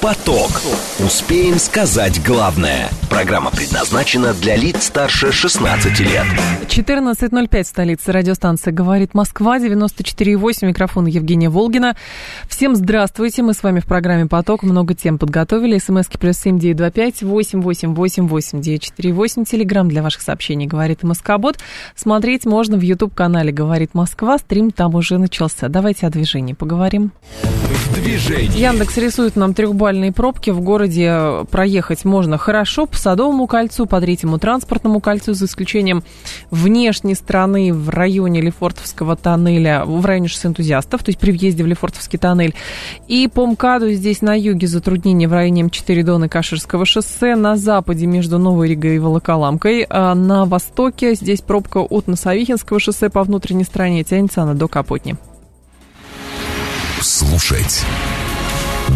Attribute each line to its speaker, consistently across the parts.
Speaker 1: Поток. Успеем сказать главное. Программа предназначена для лиц старше 16 лет.
Speaker 2: 14.05 столица радиостанция «Говорит Москва», 94.8, микрофон Евгения Волгина. Всем здравствуйте, мы с вами в программе «Поток», много тем подготовили. СМСки плюс семь девять два пять восемь восемь восемь восемь девять четыре восемь. Телеграмм для ваших сообщений «Говорит Москобот». Смотреть можно в YouTube-канале «Говорит Москва», стрим там уже начался. Давайте о движении поговорим.
Speaker 1: В движении.
Speaker 2: Яндекс рисует нам трехбальные пробки. В городе проехать можно хорошо по Садовому кольцу, по Третьему транспортному кольцу, за исключением внешней стороны в районе Лефортовского тоннеля, в районе шоссе энтузиастов, то есть при въезде в Лефортовский тоннель. И по МКАДу здесь на юге затруднения в районе М4 Дона Каширского шоссе, на западе между Новой Ригой и Волоколамкой, а на востоке здесь пробка от Носовихинского шоссе по внутренней стороне тянется она до Капотни.
Speaker 3: Слушать.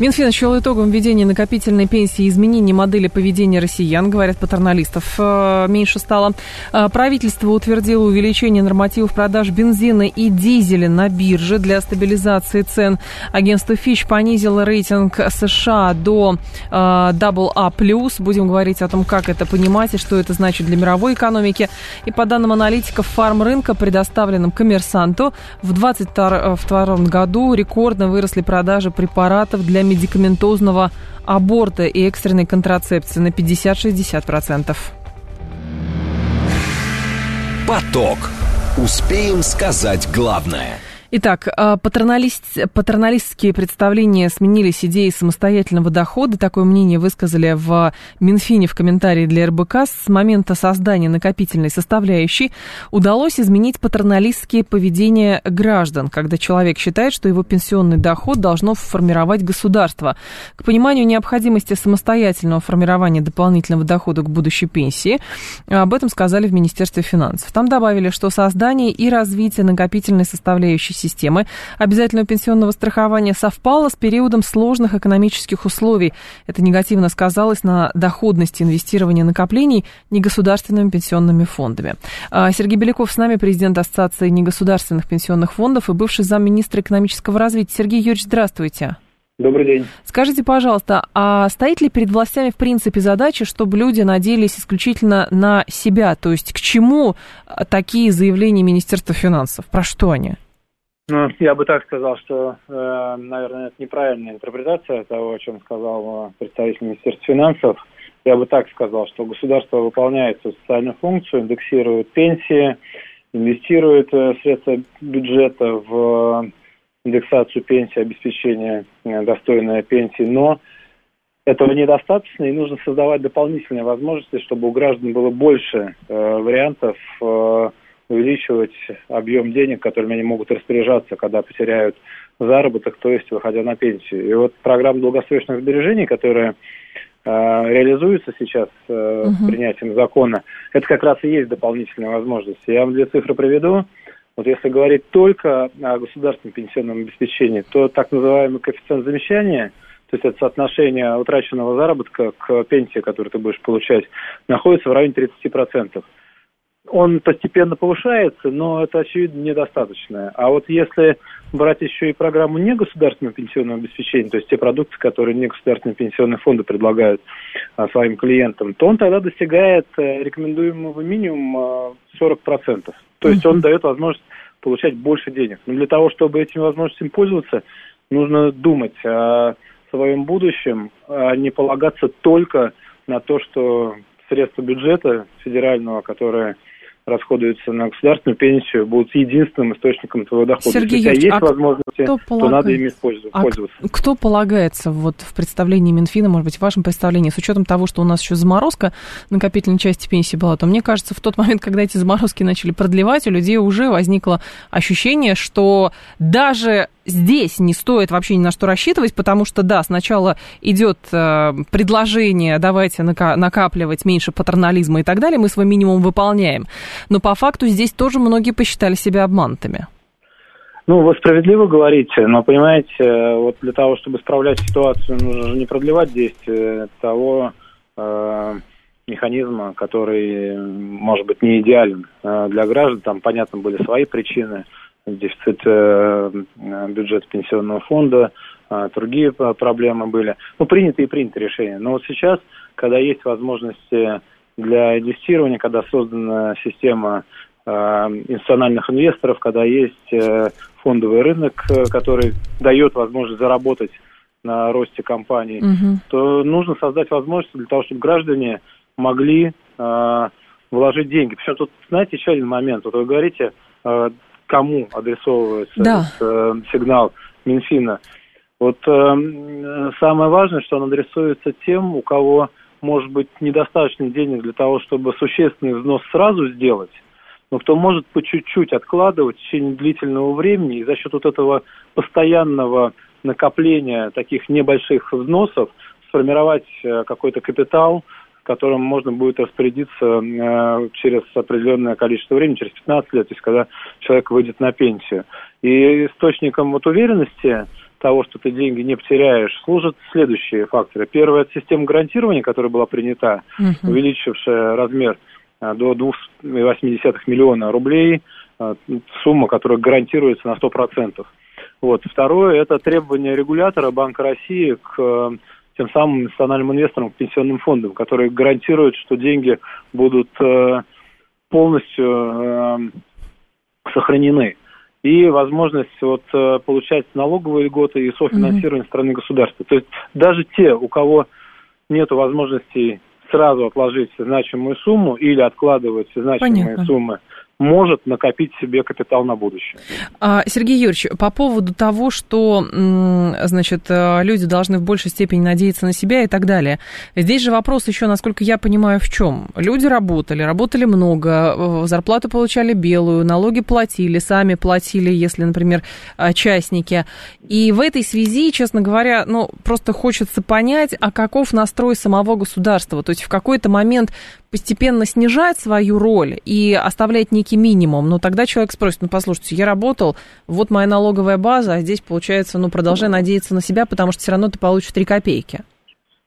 Speaker 2: Минфин счел итогом введения накопительной пенсии изменения модели поведения россиян, говорят патерналистов, э, меньше стало. Э, Правительство утвердило увеличение нормативов продаж бензина и дизеля на бирже для стабилизации цен. Агентство Fitch понизило рейтинг США до э, AA+. Будем говорить о том, как это понимать и что это значит для мировой экономики. И по данным аналитиков фарм-рынка, предоставленным коммерсанту, в 2022 году рекордно выросли продажи препаратов для медикаментозного аборта и экстренной контрацепции на 50-60%.
Speaker 1: Поток. Успеем сказать главное.
Speaker 2: Итак, а, патерналист, патерналистские представления сменились идеей самостоятельного дохода. Такое мнение высказали в Минфине в комментарии для РБК. С момента создания накопительной составляющей удалось изменить патерналистские поведения граждан, когда человек считает, что его пенсионный доход должно формировать государство. К пониманию необходимости самостоятельного формирования дополнительного дохода к будущей пенсии, об этом сказали в Министерстве финансов. Там добавили, что создание и развитие накопительной составляющей системы обязательного пенсионного страхования совпало с периодом сложных экономических условий. Это негативно сказалось на доходности инвестирования накоплений негосударственными пенсионными фондами. А, Сергей Беляков с нами, президент Ассоциации негосударственных пенсионных фондов и бывший замминистра экономического развития. Сергей Юрьевич, здравствуйте.
Speaker 4: Добрый день.
Speaker 2: Скажите, пожалуйста, а стоит ли перед властями в принципе задача, чтобы люди надеялись исключительно на себя? То есть к чему такие заявления Министерства финансов? Про что они?
Speaker 4: Ну, я бы так сказал, что, э, наверное, это неправильная интерпретация того, о чем сказал э, представитель Министерства финансов. Я бы так сказал, что государство выполняет социальную функцию, индексирует пенсии, инвестирует э, средства бюджета в индексацию пенсии, обеспечение достойной пенсии, но этого недостаточно, и нужно создавать дополнительные возможности, чтобы у граждан было больше э, вариантов э, увеличивать объем денег, которыми они могут распоряжаться, когда потеряют заработок, то есть выходя на пенсию. И вот программа долгосрочных сбережений, которая э, реализуется сейчас э, uh-huh. с принятием закона, это как раз и есть дополнительная возможность. Я вам две цифры приведу. Вот если говорить только о государственном пенсионном обеспечении, то так называемый коэффициент замещания, то есть это соотношение утраченного заработка к пенсии, которую ты будешь получать, находится в районе 30% он постепенно повышается, но это, очевидно, недостаточно. А вот если брать еще и программу негосударственного пенсионного обеспечения, то есть те продукты, которые негосударственные пенсионные фонды предлагают а, своим клиентам, то он тогда достигает э, рекомендуемого минимума 40%. То есть он дает возможность получать больше денег. Но для того, чтобы этими возможностями пользоваться, нужно думать о своем будущем, а не полагаться только на то, что средства бюджета федерального, которые расходуются на государственную пенсию, будут единственным источником твоего дохода.
Speaker 2: Сергей
Speaker 4: Если у тебя есть
Speaker 2: а
Speaker 4: возможности,
Speaker 2: кто
Speaker 4: то надо ими пользоваться.
Speaker 2: А кто полагается вот в представлении Минфина, может быть, в вашем представлении, с учетом того, что у нас еще заморозка накопительной части пенсии была, то мне кажется, в тот момент, когда эти заморозки начали продлевать, у людей уже возникло ощущение, что даже здесь не стоит вообще ни на что рассчитывать, потому что, да, сначала идет э, предложение, давайте накапливать меньше патернализма и так далее, мы свой минимум выполняем. Но по факту здесь тоже многие посчитали себя обманутыми.
Speaker 4: Ну, вы справедливо говорите, но, понимаете, вот для того, чтобы справлять ситуацию, нужно же не продлевать действие того э, механизма, который, может быть, не идеален э, для граждан. Там, понятно, были свои причины – дефицит э, бюджета пенсионного фонда, э, другие проблемы были. Ну, приняты и приняты решения. Но вот сейчас, когда есть возможности для инвестирования, когда создана система э, институциональных инвесторов, когда есть фондовый рынок, который дает возможность заработать на росте компаний, угу. то нужно создать возможности для того, чтобы граждане могли э, вложить деньги. Причем тут, знаете, еще один момент. Вот вы говорите, э, кому адресовывается
Speaker 2: да.
Speaker 4: э, сигнал Минфина. Вот э, самое важное, что он адресуется тем, у кого может быть недостаточно денег для того, чтобы существенный взнос сразу сделать, но кто может по чуть-чуть откладывать в течение длительного времени и за счет вот этого постоянного накопления таких небольших взносов сформировать э, какой-то капитал, которым можно будет распорядиться э, через определенное количество времени, через 15 лет, то есть когда человек выйдет на пенсию. И источником вот уверенности того, что ты деньги не потеряешь, служат следующие факторы. Первое – это система гарантирования, которая была принята, угу. увеличившая размер э, до 2,8 миллиона рублей, э, сумма, которая гарантируется на 100%. Вот. Второе – это требование регулятора Банка России к тем самым национальным инвесторам, к пенсионным фондам, которые гарантируют, что деньги будут э, полностью э, сохранены. И возможность вот, э, получать налоговые льготы и софинансирование mm-hmm. страны государства. То есть даже те, у кого нет возможности сразу отложить значимую сумму или откладывать значимые Понятно. суммы, может накопить себе капитал на будущее.
Speaker 2: А, Сергей Юрьевич, по поводу того, что, значит, э, люди должны в большей степени надеяться на себя и так далее. Здесь же вопрос еще, насколько я понимаю, в чем. Люди работали, работали много, зарплату получали белую, налоги платили, сами платили, если, например, э, частники. И в этой связи, честно говоря, ну, просто хочется понять, а каков настрой самого государства. То есть в какой-то момент постепенно снижать свою роль и оставлять некий минимум, но тогда человек спросит, ну, послушайте, я работал, вот моя налоговая база, а здесь, получается, ну, продолжай надеяться на себя, потому что все равно ты получишь 3 копейки.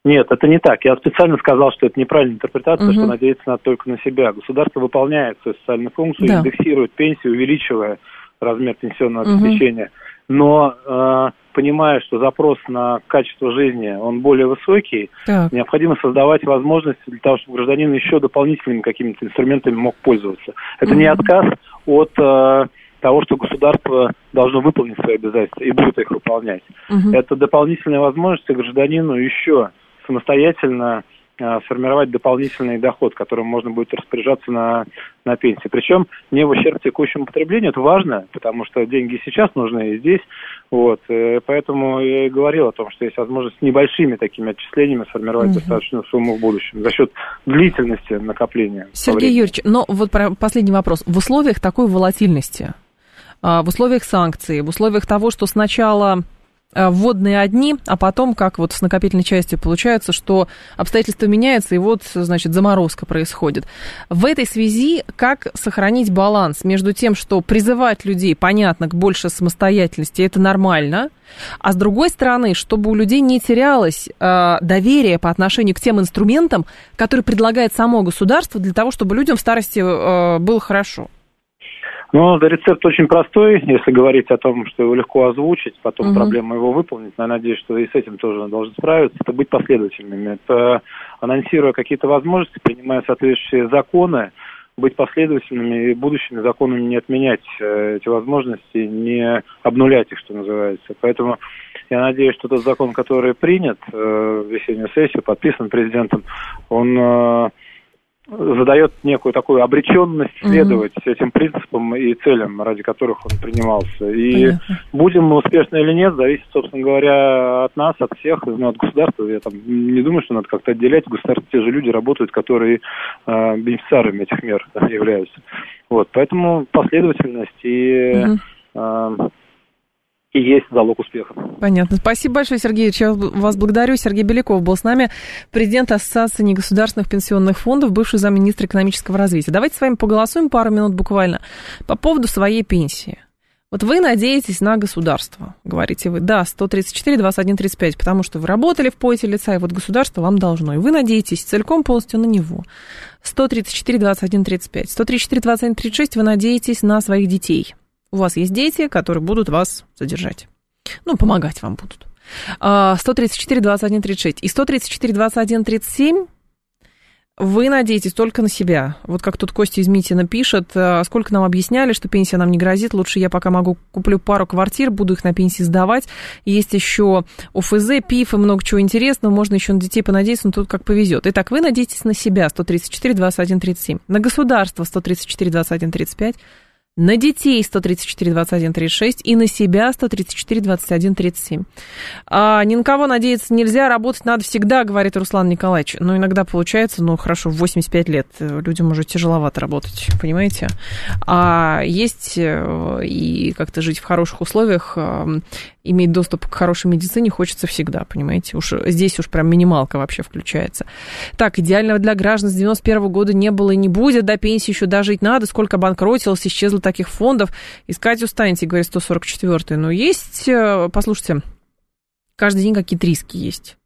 Speaker 4: Нет, это не так. Я специально сказал, что это неправильная интерпретация, угу. что надеяться надо только на себя. Государство выполняет свою социальную функцию, да. индексирует пенсию, увеличивая размер пенсионного обеспечения. Угу. Но э, понимая, что запрос на качество жизни, он более высокий, так. необходимо создавать возможности для того, чтобы гражданин еще дополнительными какими-то инструментами мог пользоваться. Это mm-hmm. не отказ от э, того, что государство должно выполнить свои обязательства и будет их выполнять. Mm-hmm. Это дополнительная возможность гражданину еще самостоятельно Сформировать дополнительный доход, которым можно будет распоряжаться на, на пенсии. Причем не в ущерб текущему потреблению, это важно, потому что деньги сейчас нужны и здесь. Вот, э, поэтому я и говорил о том, что есть возможность небольшими такими отчислениями сформировать угу. достаточную сумму в будущем за счет длительности накопления.
Speaker 2: Сергей Юрьевич, но вот последний вопрос. В условиях такой волатильности, а, в условиях санкций, в условиях того, что сначала вводные одни, а потом, как вот с накопительной частью получается, что обстоятельства меняются, и вот, значит, заморозка происходит. В этой связи как сохранить баланс между тем, что призывать людей, понятно, к большей самостоятельности, это нормально, а с другой стороны, чтобы у людей не терялось э, доверие по отношению к тем инструментам, которые предлагает само государство для того, чтобы людям в старости э, было хорошо.
Speaker 4: Ну, рецепт очень простой, если говорить о том, что его легко озвучить, потом угу. проблема его выполнить. Но я надеюсь, что и с этим тоже должны справиться. Это быть последовательными. Это анонсируя какие-то возможности, принимая соответствующие законы, быть последовательными и будущими законами не отменять э, эти возможности, не обнулять их, что называется. Поэтому я надеюсь, что тот закон, который принят э, в весеннюю сессию, подписан президентом, он э, задает некую такую обреченность следовать mm-hmm. этим принципам и целям, ради которых он принимался. И Понятно. будем мы успешны или нет, зависит, собственно говоря, от нас, от всех, ну, от государства. Я там не думаю, что надо как-то отделять. В государстве те же люди работают, которые э, бенефициарами этих мер являются. Вот, поэтому последовательность и mm-hmm. э, и есть залог успеха.
Speaker 2: Понятно. Спасибо большое, Сергей. Я вас благодарю. Сергей Беляков был с нами, президент Ассоциации негосударственных пенсионных фондов, бывший замминистра экономического развития. Давайте с вами поголосуем пару минут буквально по поводу своей пенсии. Вот вы надеетесь на государство, говорите вы, да, 134, 21, 35, потому что вы работали в поте лица, и вот государство вам должно, и вы надеетесь целиком полностью на него. 134, 21, 35. 134, 21, 36 вы надеетесь на своих детей. У вас есть дети, которые будут вас содержать. Ну, помогать вам будут. 134, 21, 36. И 134, 21, 37 вы надеетесь только на себя. Вот как тут Костя из Митина пишет, э, сколько нам объясняли, что пенсия нам не грозит, лучше я пока могу куплю пару квартир, буду их на пенсии сдавать. Есть еще ОФЗ, ПИФ и много чего интересного, можно еще на детей понадеяться, но тут как повезет. Итак, вы надеетесь на себя 134, 21, 37, на государство 134, 21, 35, на детей 134, 21, 36 и на себя 134, 21, 37. А, ни на кого надеяться нельзя, работать надо всегда, говорит Руслан Николаевич. Но иногда получается, ну хорошо, в 85 лет людям уже тяжеловато работать, понимаете? А есть э, и как-то жить в хороших условиях э, иметь доступ к хорошей медицине хочется всегда, понимаете? Уж здесь уж прям минималка вообще включается. Так, идеального для граждан с 91 года не было и не будет, до пенсии еще дожить надо, сколько обанкротилось, исчезло таких фондов. Искать устанете, говорит 144 Но есть, э, послушайте, каждый день какие-то риски есть.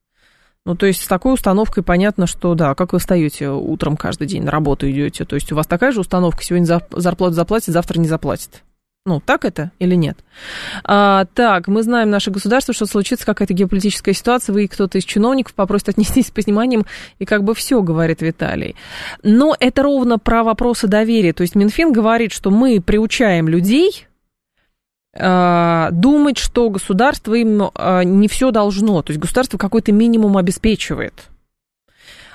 Speaker 2: Ну, то есть с такой установкой понятно, что да, как вы встаете утром каждый день на работу идете. То есть у вас такая же установка, сегодня зарплату заплатит, завтра не заплатит. Ну, так это или нет? А, так, мы знаем наше государство, что случится какая-то геополитическая ситуация, вы и кто-то из чиновников попросит отнестись с пониманием, и как бы все, говорит Виталий. Но это ровно про вопросы доверия. То есть Минфин говорит, что мы приучаем людей а, думать, что государство им а, не все должно. То есть государство какой-то минимум обеспечивает.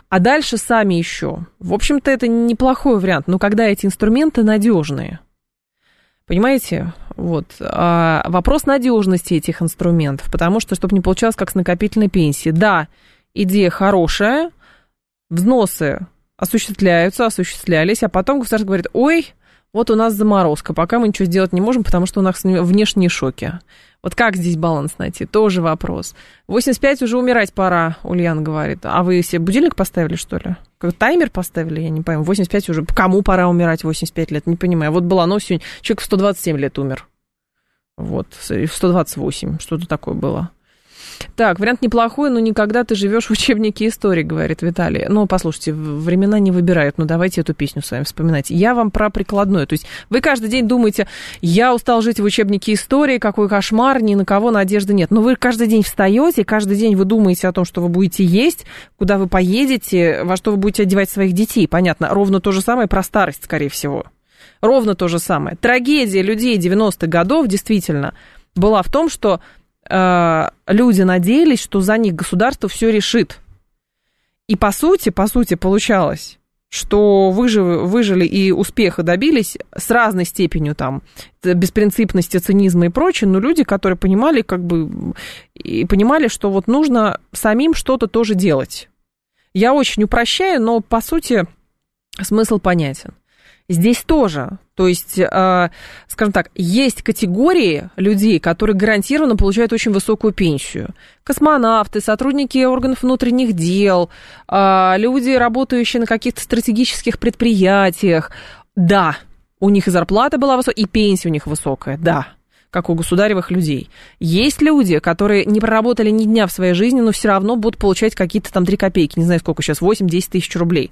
Speaker 2: А дальше сами еще. В общем-то, это неплохой вариант, но когда эти инструменты надежные – Понимаете? Вот. А вопрос надежности этих инструментов, потому что, чтобы не получалось как с накопительной пенсией. Да, идея хорошая, взносы осуществляются, осуществлялись, а потом государство говорит, ой, вот у нас заморозка, пока мы ничего сделать не можем, потому что у нас внешние шоки. Вот как здесь баланс найти? Тоже вопрос. 85 уже умирать пора, Ульян говорит. А вы себе будильник поставили, что ли? Как таймер поставили, я не пойму. 85 уже. Кому пора умирать 85 лет? Не понимаю. Вот была ночь сегодня. Человек в 127 лет умер. Вот. В 128. Что-то такое было. Так, вариант неплохой, но никогда ты живешь в учебнике истории, говорит Виталий. Ну, послушайте, времена не выбирают, но давайте эту песню с вами вспоминать. Я вам про прикладное. То есть вы каждый день думаете, я устал жить в учебнике истории, какой кошмар, ни на кого надежды нет. Но вы каждый день встаете, каждый день вы думаете о том, что вы будете есть, куда вы поедете, во что вы будете одевать своих детей. Понятно, ровно то же самое про старость, скорее всего. Ровно то же самое. Трагедия людей 90-х годов действительно была в том, что Э, люди надеялись, что за них государство все решит. И по сути, по сути, получалось, что выжив, выжили и успеха добились с разной степенью там беспринципности, цинизма и прочее, но люди, которые понимали, как бы, и понимали, что вот нужно самим что-то тоже делать. Я очень упрощаю, но по сути смысл понятен. Здесь тоже. То есть, э, скажем так, есть категории людей, которые гарантированно получают очень высокую пенсию. Космонавты, сотрудники органов внутренних дел, э, люди, работающие на каких-то стратегических предприятиях. Да, у них и зарплата была высокая, и пенсия у них высокая, да как у государевых людей. Есть люди, которые не проработали ни дня в своей жизни, но все равно будут получать какие-то там 3 копейки, не знаю сколько сейчас, 8-10 тысяч рублей.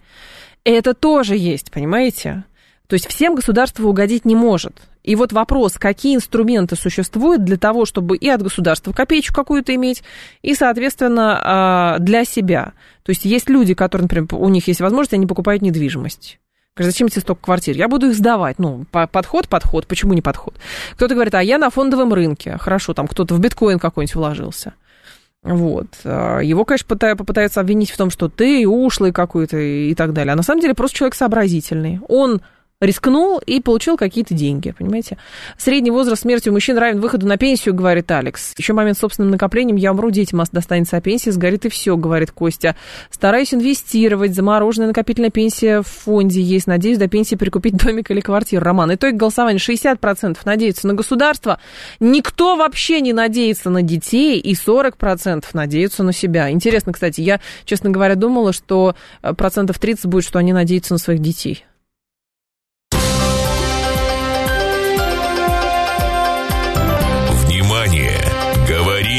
Speaker 2: Это тоже есть, понимаете? То есть всем государство угодить не может. И вот вопрос, какие инструменты существуют для того, чтобы и от государства копеечку какую-то иметь, и, соответственно, а, для себя. То есть есть люди, которые, например, у них есть возможность, они покупают недвижимость. Зачем тебе столько квартир? Я буду их сдавать. Ну, подход, подход. Почему не подход? Кто-то говорит, а я на фондовом рынке. Хорошо, там кто-то в биткоин какой-нибудь вложился. Вот. А, его, конечно, попытаются обвинить в том, что ты ушлый какой-то и так далее. А на самом деле просто человек сообразительный. Он рискнул и получил какие-то деньги, понимаете? Средний возраст смерти у мужчин равен выходу на пенсию, говорит Алекс. Еще момент с собственным накоплением, я умру, детям достанется, а пенсия сгорит и все, говорит Костя. Стараюсь инвестировать, замороженная накопительная пенсия в фонде есть, надеюсь до пенсии прикупить домик или квартиру. Роман, итог голосования 60% надеются на государство, никто вообще не надеется на детей и 40% надеются на себя. Интересно, кстати, я, честно говоря, думала, что э, процентов 30 будет, что они надеются на своих детей.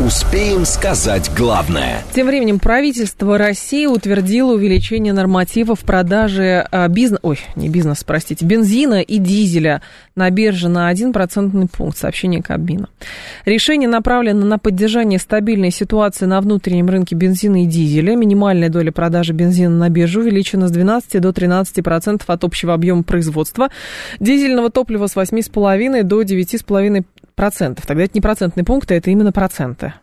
Speaker 1: Успеем сказать главное.
Speaker 2: Тем временем правительство России утвердило увеличение нормативов продажи а, бизнес, ой, не бизнес, простите, бензина и дизеля на бирже на 1 процентный пункт, сообщение Кабмина. Решение направлено на поддержание стабильной ситуации на внутреннем рынке бензина и дизеля. Минимальная доля продажи бензина на бирже увеличена с 12 до 13 процентов от общего объема производства. Дизельного топлива с 8,5 до 9,5 процентов. Тогда это не процентные пункты, это именно проценты.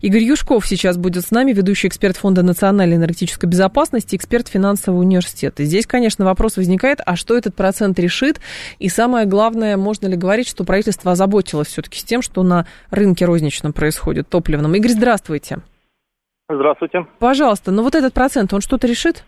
Speaker 2: Игорь Юшков сейчас будет с нами, ведущий эксперт Фонда национальной энергетической безопасности, эксперт финансового университета. Здесь, конечно, вопрос возникает, а что этот процент решит? И самое главное, можно ли говорить, что правительство озаботилось все-таки с тем, что на рынке розничном происходит, топливном? Игорь, здравствуйте.
Speaker 5: Здравствуйте.
Speaker 2: Пожалуйста, но вот этот процент, он что-то решит?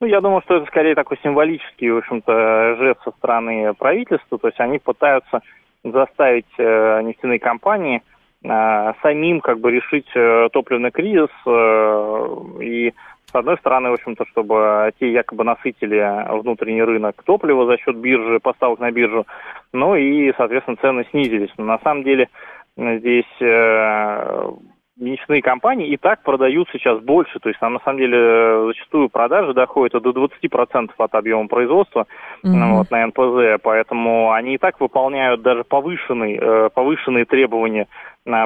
Speaker 5: Ну, я думаю, что это скорее такой символический, в общем-то, жест со стороны правительства. То есть они пытаются заставить э, нефтяные компании э, самим как бы решить э, топливный кризис э, и с одной стороны, в общем-то, чтобы те якобы насытили внутренний рынок топлива за счет биржи, поставок на биржу, ну и, соответственно, цены снизились. Но на самом деле здесь э, нефтяные компании и так продают сейчас больше. То есть там на самом деле зачастую продажи доходят до 20% от объема производства mm-hmm. вот, на НПЗ. Поэтому они и так выполняют даже повышенные, э, повышенные требования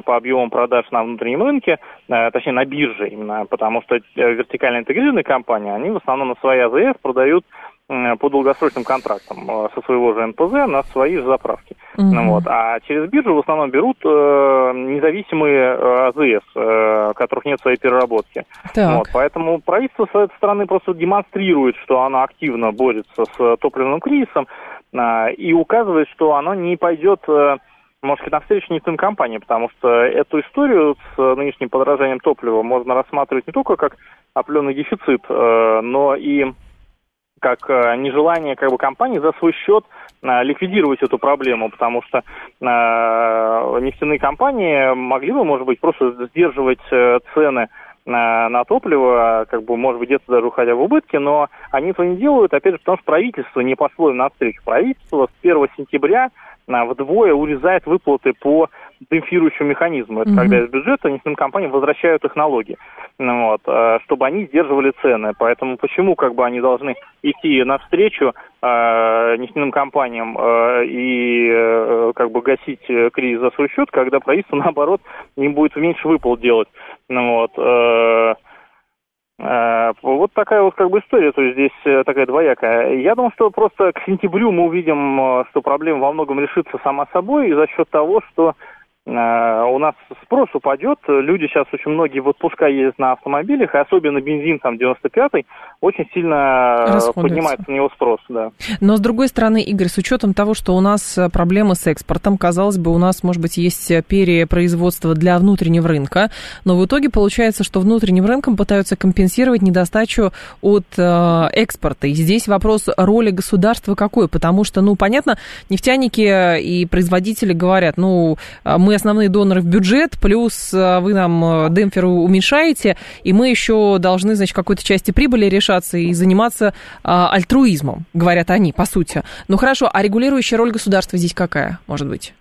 Speaker 5: по объемам продаж на внутреннем рынке, э, точнее на бирже именно, потому что э, вертикально интегрированные компании, они в основном на свои АЗС продают по долгосрочным контрактам э, со своего же НПЗ на свои же заправки. Угу. Вот. А через биржу в основном берут э, независимые э, АЗС, э, которых нет своей переработки. Вот. Поэтому правительство с этой стороны просто демонстрирует, что оно активно борется с топливным кризисом э, и указывает, что оно не пойдет... Э, может быть, навстречу нефтяным компаниям, потому что эту историю с нынешним подорожанием топлива можно рассматривать не только как определенный дефицит, э, но и как э, нежелание как бы, компании за свой счет э, ликвидировать эту проблему, потому что э, нефтяные компании могли бы, может быть, просто сдерживать цены на, топливо, как бы, может быть, где-то даже уходя в убытки, но они этого не делают, опять же, потому что правительство не пошло им навстречу. Правительство с 1 сентября вдвое урезает выплаты по демпфирующему механизму. Это mm-hmm. когда из бюджета нефтяным компаниям возвращают их налоги, ну вот, э, чтобы они сдерживали цены. Поэтому почему как бы они должны идти навстречу э, нефтяным компаниям э, и э, как бы гасить кризис за свой счет, когда правительство, наоборот, им будет меньше выплат делать. Ну, вот, э, э, вот такая вот как бы история, то есть здесь такая двоякая. Я думаю, что просто к сентябрю мы увидим, что проблема во многом решится сама собой и за счет того, что Э, у нас спрос упадет. Люди сейчас очень многие в отпуска ездят на автомобилях, и особенно бензин там 95-й очень сильно поднимается на него спрос. Да.
Speaker 2: Но с другой стороны, Игорь, с учетом того, что у нас проблемы с экспортом, казалось бы, у нас, может быть, есть перепроизводство для внутреннего рынка, но в итоге получается, что внутренним рынком пытаются компенсировать недостачу от э, экспорта. И здесь вопрос роли государства какой, потому что, ну, понятно, нефтяники и производители говорят, ну, мы мы основные доноры в бюджет, плюс э, вы нам э, демпфер уменьшаете, и мы еще должны, значит, какой-то части прибыли решаться и заниматься а, альтруизмом, говорят они, по сути. Ну хорошо, а регулирующая роль государства здесь какая, может быть?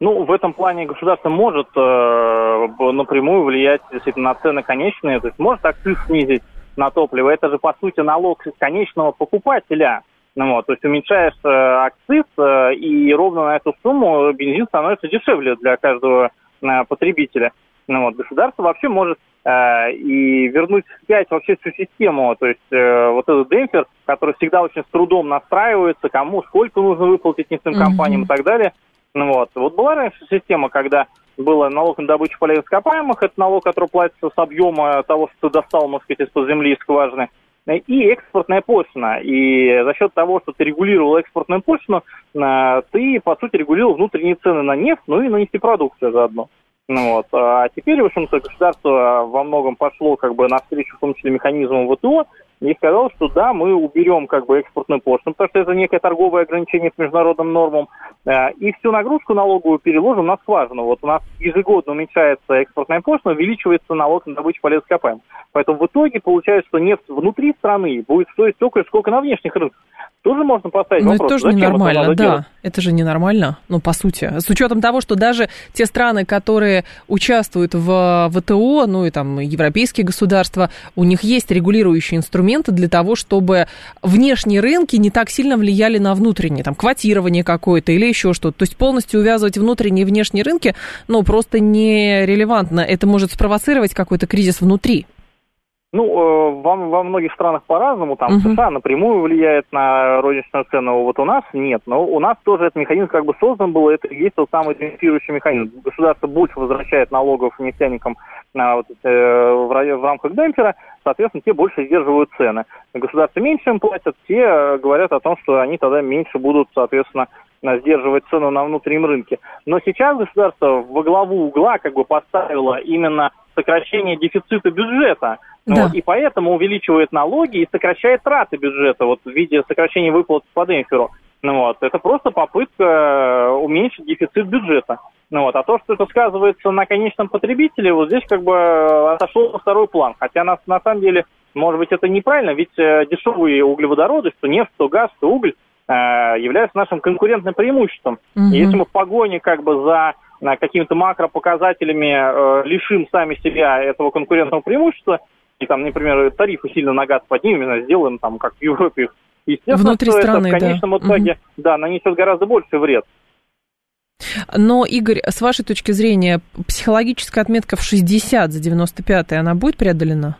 Speaker 5: Ну, в этом плане государство может э, напрямую влиять действительно на цены конечные, то есть может акциз снизить на топливо. Это же, по сути, налог конечного покупателя. Ну, вот, то есть уменьшаешь э, акциз, э, и ровно на эту сумму бензин становится дешевле для каждого э, потребителя. Ну, вот, государство вообще может э, и вернуть вспять вообще всю систему. То есть э, вот этот демпфер, который всегда очень с трудом настраивается, кому сколько нужно выплатить нефтяным компаниям mm-hmm. и так далее. Ну, вот. вот была раньше система, когда было налог на добычу полезных ископаемых, это налог, который платится с объема того, что ты достал, можно сказать, из-под земли, из скважины, и экспортная пошлина. И за счет того, что ты регулировал экспортную пошлину, э, ты, по сути, регулировал внутренние цены на нефть, ну и на нефтепродукцию заодно. Ну, вот. А теперь, в общем-то, государство во многом пошло как бы навстречу, в том числе, механизмам ВТО, и сказал, что да, мы уберем как бы экспортную пошлину, потому что это некое торговое ограничение по международным нормам, э, и всю нагрузку налоговую переложим на скважину. Вот у нас ежегодно уменьшается экспортная пошлина, увеличивается налог на добычу полезных ископаемых. Поэтому в итоге получается, что нефть внутри страны будет стоить столько, сколько на внешних рынках тоже можно поставить
Speaker 2: Но
Speaker 5: вопрос.
Speaker 2: это тоже ненормально, это да. Делать? Это же ненормально, ну, по сути. С учетом того, что даже те страны, которые участвуют в ВТО, ну, и там европейские государства, у них есть регулирующие инструменты для того, чтобы внешние рынки не так сильно влияли на внутренние, там, квотирование какое-то или еще что-то. То есть полностью увязывать внутренние и внешние рынки, ну, просто нерелевантно. Это может спровоцировать какой-то кризис внутри.
Speaker 5: Ну, э, во, во многих странах по-разному, там uh-huh. США напрямую влияет на розничную цену, вот у нас нет. Но у нас тоже этот механизм как бы создан был, это и есть тот самый демпфирующий механизм. Государство больше возвращает налогов нефтяникам на, вот, э, в, в рамках демпфера, соответственно, те больше сдерживают цены. Государство меньше им платят, те э, говорят о том, что они тогда меньше будут, соответственно, сдерживать цену на внутреннем рынке. Но сейчас государство во главу угла как бы поставило именно сокращение дефицита бюджета. Да. Вот, и поэтому увеличивает налоги и сокращает траты бюджета вот, в виде сокращения выплат по демпферу. Ну, вот, это просто попытка э, уменьшить дефицит бюджета. Ну, вот, а то, что это сказывается на конечном потребителе, вот здесь как бы э, отошло на второй план. Хотя на, на самом деле, может быть, это неправильно, ведь э, дешевые углеводороды, что нефть, что газ, что уголь, являются нашим конкурентным преимуществом. Угу. И если мы в погоне как бы за какими-то макропоказателями э, лишим сами себя этого конкурентного преимущества, и там, например, тарифы сильно на газ поднимем, сделаем там, как в Европе, естественно,
Speaker 2: Внутри
Speaker 5: что
Speaker 2: страны,
Speaker 5: это в конечном
Speaker 2: да.
Speaker 5: итоге угу. да, нанесет гораздо больше вред.
Speaker 2: Но, Игорь, с вашей точки зрения, психологическая отметка в 60 за 95 она будет преодолена?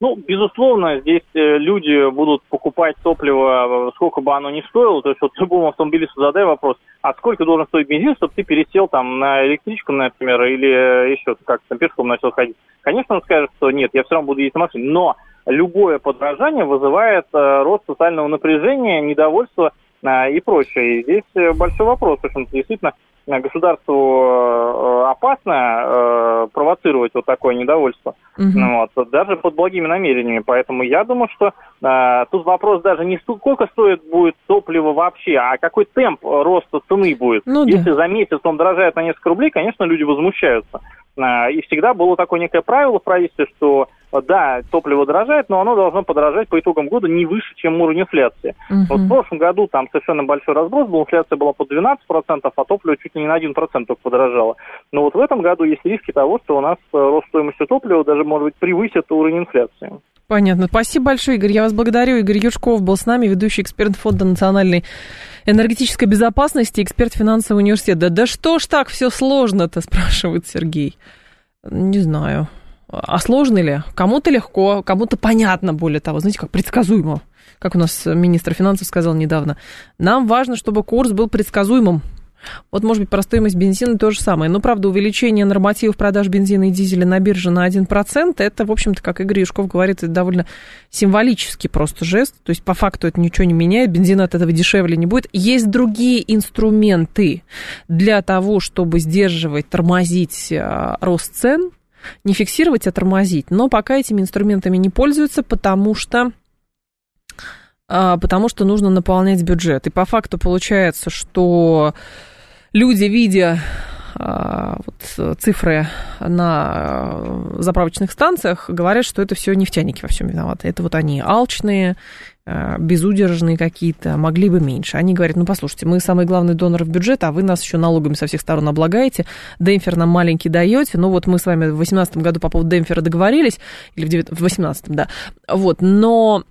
Speaker 5: Ну, безусловно, здесь э, люди будут покупать топливо, сколько бы оно ни стоило. То есть вот любому автомобилисту задай вопрос, а сколько должен стоить бензин, чтобы ты пересел там на электричку, например, или еще как то пешком начал ходить. Конечно, он скажет, что нет, я все равно буду ездить на машине. Но любое подражание вызывает э, рост социального напряжения, недовольства э, и прочее. И здесь большой вопрос, в общем-то, действительно, государству э, опасно э, провоцировать вот такое недовольство, угу. вот, даже под благими намерениями. Поэтому я думаю, что э, тут вопрос даже не сколько стоит будет топливо вообще, а какой темп роста цены будет. Ну, Если да. за месяц он дорожает на несколько рублей, конечно, люди возмущаются. Э, и всегда было такое некое правило в правительстве, что да, топливо дорожает, но оно должно подорожать по итогам года не выше, чем уровень инфляции. Угу. Вот в прошлом году там совершенно большой разброс был, инфляция была по 12%, а топливо чуть ли не на 1% только подорожало. Но вот в этом году есть риски того, что у нас э, рост стоимости топлива даже, может быть, превысит уровень инфляции.
Speaker 2: Понятно. Спасибо большое, Игорь. Я вас благодарю. Игорь Юшков был с нами, ведущий эксперт Фонда национальной энергетической безопасности, эксперт финансового университета. Да, да что ж так все сложно-то, спрашивает Сергей. Не знаю. А сложно ли? Кому-то легко, кому-то понятно, более того, знаете, как предсказуемо. Как у нас министр финансов сказал недавно. Нам важно, чтобы курс был предсказуемым. Вот, может быть, про стоимость бензина то же самое. Но, правда, увеличение нормативов продаж бензина и дизеля на бирже на 1%, это, в общем-то, как Игорь Юшков говорит, это довольно символический просто жест. То есть, по факту это ничего не меняет, бензин от этого дешевле не будет. Есть другие инструменты для того, чтобы сдерживать, тормозить а, рост цен, не фиксировать, а тормозить. Но пока этими инструментами не пользуются, потому что а, потому что нужно наполнять бюджет. И по факту получается, что люди, видя а, вот, цифры на заправочных станциях, говорят, что это все нефтяники во всем виноваты. Это вот они алчные, а, безудержные какие-то, могли бы меньше. Они говорят, ну, послушайте, мы самый главный донор в бюджет, а вы нас еще налогами со всех сторон облагаете, демпфер нам маленький даете, ну, вот мы с вами в 2018 году по поводу демпфера договорились, или в 2018, да, вот, но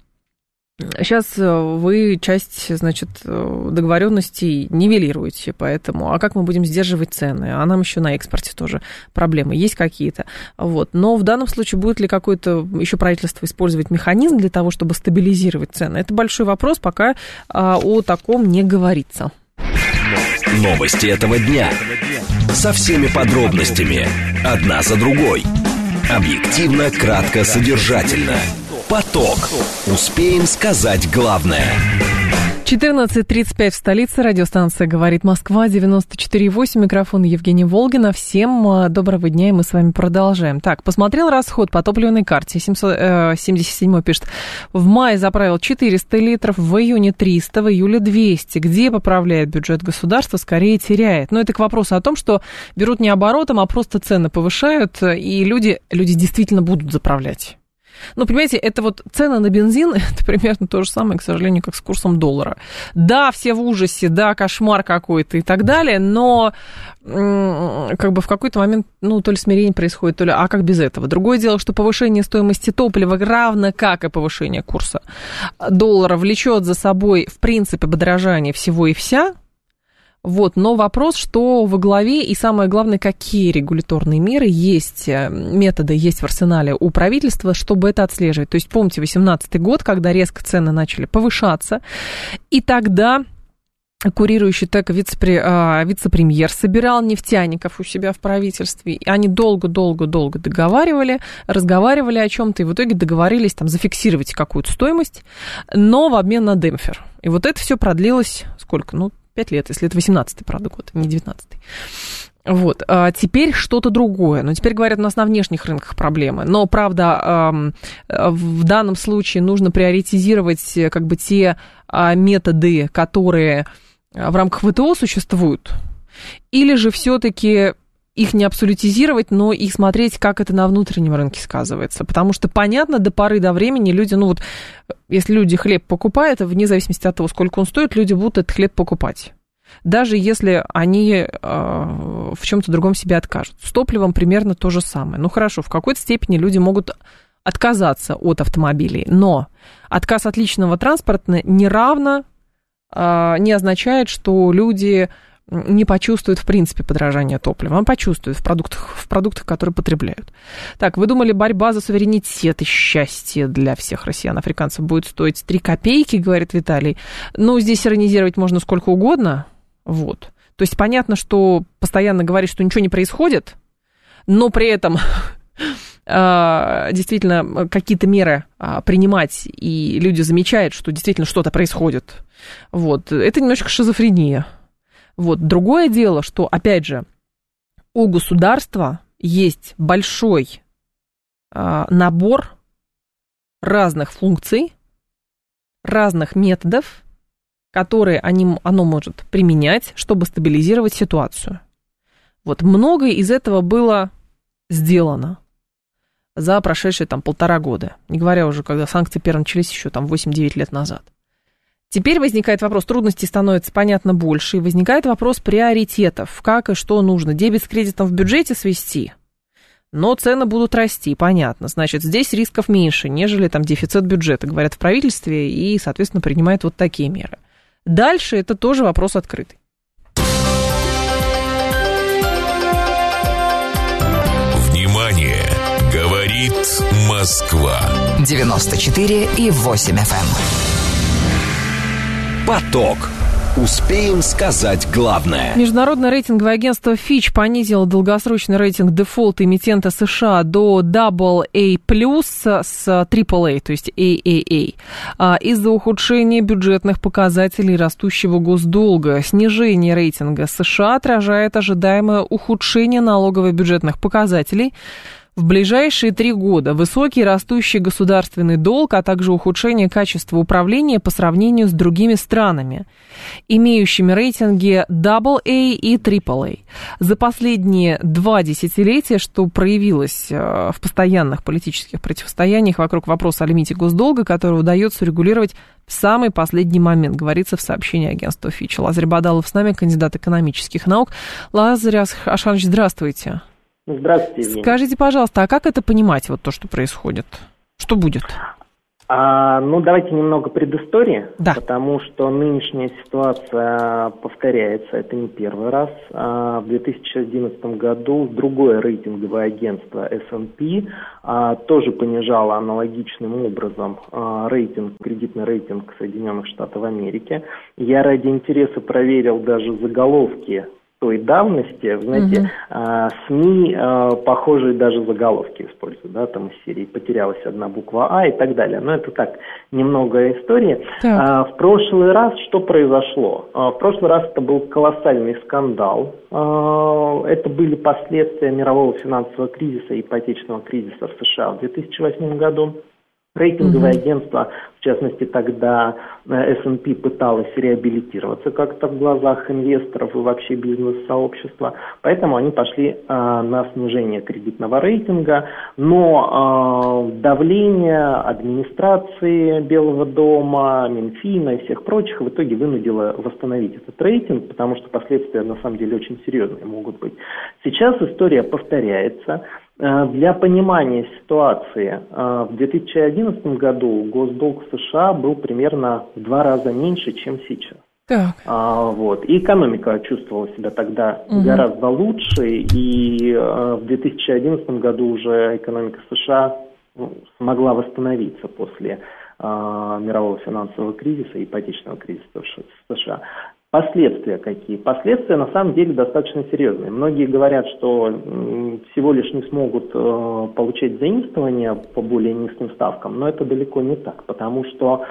Speaker 2: Сейчас э, вы часть, значит, э, договоренностей нивелируете, поэтому, а как мы будем сдерживать цены? А нам еще на экспорте тоже проблемы есть какие-то. Вот. Но в данном случае будет ли какое-то еще правительство использовать механизм для того, чтобы стабилизировать цены? Это большой вопрос, пока а, о таком не говорится.
Speaker 1: Новости этого дня. Со всеми подробностями. Одна за другой. Объективно, кратко, содержательно. Поток. Успеем сказать главное.
Speaker 2: 14.35 в столице. Радиостанция «Говорит Москва», 94.8. Микрофон Евгений Волгина. Всем а, доброго дня, и мы с вами продолжаем. Так, посмотрел расход по топливной карте. 777 э, пишет. В мае заправил 400 литров, в июне 300, в июле 200. Где поправляет бюджет государства, скорее теряет. Но это к вопросу о том, что берут не оборотом, а просто цены повышают, и люди, люди действительно будут заправлять. Ну, понимаете, это вот цены на бензин, это примерно то же самое, к сожалению, как с курсом доллара. Да, все в ужасе, да, кошмар какой-то и так далее, но как бы в какой-то момент, ну, то ли смирение происходит, то ли, а как без этого? Другое дело, что повышение стоимости топлива, равно как и повышение курса доллара, влечет за собой, в принципе, подорожание всего и вся, вот, но вопрос, что во главе и самое главное, какие регуляторные меры есть, э, методы есть в арсенале у правительства, чтобы это отслеживать. То есть помните 2018 год, когда резко цены начали повышаться, и тогда курирующий ТЭК вице-премьер, а, вице собирал нефтяников у себя в правительстве. И они долго-долго-долго договаривали, разговаривали о чем-то, и в итоге договорились там зафиксировать какую-то стоимость, но в обмен на демпфер. И вот это все продлилось сколько? Ну, 5 лет, если это 18-й, правда, год, не 19-й. Вот. А теперь что-то другое. Но теперь говорят, у нас на внешних рынках проблемы. Но, правда, в данном случае нужно приоритизировать э, как бы те а, методы, которые в рамках ВТО существуют. Или же все-таки их не абсолютизировать, но и смотреть, как это на внутреннем рынке сказывается. Потому что, понятно, до поры до времени люди, ну вот, если люди хлеб покупают, вне зависимости от того, сколько он стоит, люди будут этот хлеб покупать. Даже если они э, в чем-то другом себе откажут. С топливом примерно то же самое. Ну хорошо, в какой-то степени люди могут отказаться от автомобилей, но отказ от личного транспорта не равно э, не означает, что люди не почувствует в принципе подражание топлива, он почувствует в продуктах, в продуктах, которые потребляют. Так, вы думали, борьба за суверенитет и счастье для всех россиян, африканцев будет стоить 3 копейки, говорит Виталий. Ну, здесь иронизировать можно сколько угодно, вот. То есть понятно, что постоянно говорить, что ничего не происходит, но при этом а, действительно какие-то меры а, принимать, и люди замечают, что действительно что-то происходит. Вот. Это немножко шизофрения. Вот. Другое дело, что, опять же, у государства есть большой э, набор разных функций, разных методов, которые они, оно может применять, чтобы стабилизировать ситуацию. Вот многое из этого было сделано за прошедшие там полтора года, не говоря уже, когда санкции первые начались еще там 8-9 лет назад. Теперь возникает вопрос, трудностей становится, понятно, больше, и возникает вопрос приоритетов, как и что нужно. Дебет с кредитом в бюджете свести, но цены будут расти, понятно. Значит, здесь рисков меньше, нежели там дефицит бюджета, говорят в правительстве, и, соответственно, принимают вот такие меры. Дальше это тоже вопрос открытый.
Speaker 3: Внимание! Говорит Москва.
Speaker 1: 94 и 8 FM. Поток. Успеем сказать главное.
Speaker 2: Международное рейтинговое агентство Fitch понизило долгосрочный рейтинг дефолта эмитента США до AA+, с AAA, то есть AAA, а, из-за ухудшения бюджетных показателей растущего госдолга. Снижение рейтинга США отражает ожидаемое ухудшение налогово-бюджетных показателей – в ближайшие три года высокий растущий государственный долг, а также ухудшение качества управления по сравнению с другими странами, имеющими рейтинги AA и AAA. За последние два десятилетия, что проявилось э, в постоянных политических противостояниях вокруг вопроса о лимите госдолга, который удается регулировать в самый последний момент, говорится в сообщении агентства Фича. Лазарь Бадалов с нами, кандидат экономических наук. Лазарь Ашанович, здравствуйте.
Speaker 6: Здравствуйте, Евгений.
Speaker 2: Скажите, пожалуйста, а как это понимать, вот то, что происходит? Что будет?
Speaker 6: А, ну, давайте немного предыстории,
Speaker 2: да.
Speaker 6: потому что нынешняя ситуация повторяется, это не первый раз. А, в 2011 году другое рейтинговое агентство S&P а, тоже понижало аналогичным образом а, рейтинг, кредитный рейтинг Соединенных Штатов Америки. Я ради интереса проверил даже заголовки той давности, знаете, угу. а, СМИ а, похожие даже заголовки используют, да, там из серии «Потерялась одна буква А» и так далее. Но это так, немного истории. А, в прошлый раз что произошло? А, в прошлый раз это был колоссальный скандал. А, это были последствия мирового финансового кризиса и ипотечного кризиса в США в 2008 году. Рейтинговое угу. агентство, в частности, тогда э, S&P пыталось реабилитироваться как-то в глазах инвесторов и вообще бизнес-сообщества, поэтому они пошли э, на снижение кредитного рейтинга, но э, давление администрации Белого дома, Минфина и всех прочих в итоге вынудило восстановить этот рейтинг, потому что последствия на самом деле очень серьезные могут быть. Сейчас история повторяется. Э, для понимания ситуации, э, в 2011 году госдолг США был примерно в два раза меньше, чем сейчас. Так. А, вот. И экономика чувствовала себя тогда угу. гораздо лучше, и а, в 2011 году уже экономика США ну, смогла восстановиться после а, мирового финансового кризиса, ипотечного кризиса в США. Последствия какие? Последствия на самом деле достаточно серьезные. Многие говорят, что всего лишь не смогут э, получать заимствования по более низким ставкам, но это далеко не так, потому что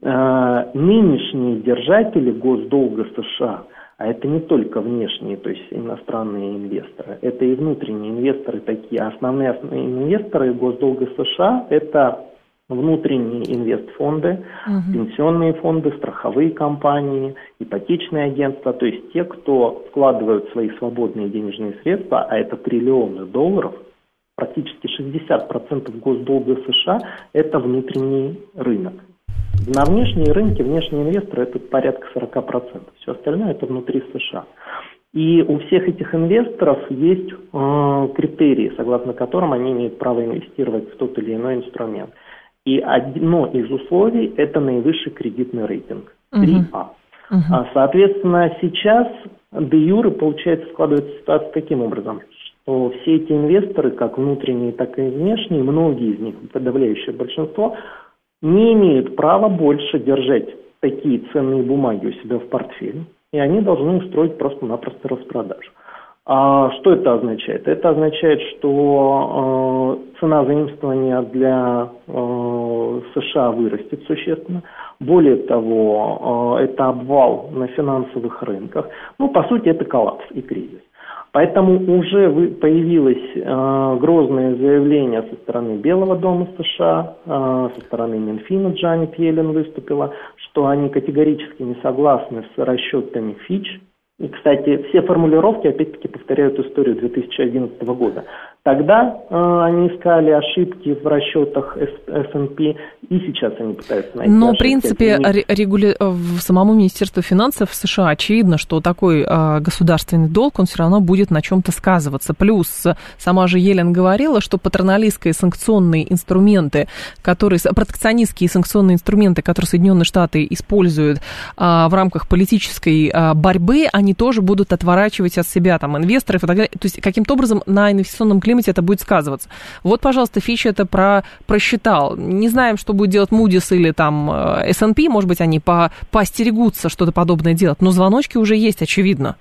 Speaker 6: э, нынешние держатели госдолга США, а это не только внешние, то есть иностранные инвесторы, это и внутренние инвесторы такие. Основные, основные инвесторы госдолга США – это внутренние инвестфонды, угу. пенсионные фонды, страховые компании, ипотечные агентства, то есть те, кто вкладывают свои свободные денежные средства, а это триллионы долларов, практически 60% госдолга США – это внутренний рынок. На внешние рынки, внешние инвесторы – это порядка 40%. Все остальное – это внутри США. И у всех этих инвесторов есть э, критерии, согласно которым они имеют право инвестировать в тот или иной инструмент. И одно из условий – это наивысший кредитный рейтинг, 3А. Угу. А, соответственно, сейчас де юры, получается, складывается ситуация таким образом, что все эти инвесторы, как внутренние, так и внешние, многие из них, подавляющее большинство, не имеют права больше держать такие ценные бумаги у себя в портфеле, и они должны устроить просто-напросто распродажу. А что это означает? Это означает, что э, цена заимствования для э, США вырастет существенно. Более того, э, это обвал на финансовых рынках. Ну, по сути, это коллапс и кризис. Поэтому уже появилось э, грозное заявление со стороны Белого дома США, э, со стороны Минфина Джанет Йеллен выступила, что они категорически не согласны с расчетами Фич, и, кстати, все формулировки, опять-таки, повторяют историю 2011 года. Тогда э, они искали ошибки в расчетах S&P, и сейчас они пытаются найти
Speaker 2: Но, ошибки. в принципе, регули... в самому Министерству финансов США очевидно, что такой э, государственный долг, он все равно будет на чем-то сказываться. Плюс сама же Елен говорила, что патроналистские санкционные инструменты, которые, протекционистские санкционные инструменты, которые Соединенные Штаты используют э, в рамках политической э, борьбы, они тоже будут отворачивать от себя там инвесторов и так далее. То есть каким-то образом на инвестиционном климате климате это будет сказываться. Вот, пожалуйста, Фич это про, просчитал. Не знаем, что будет делать Moody's или там э, S&P, может быть, они по, поостерегутся что-то подобное делать, но звоночки уже есть, очевидно.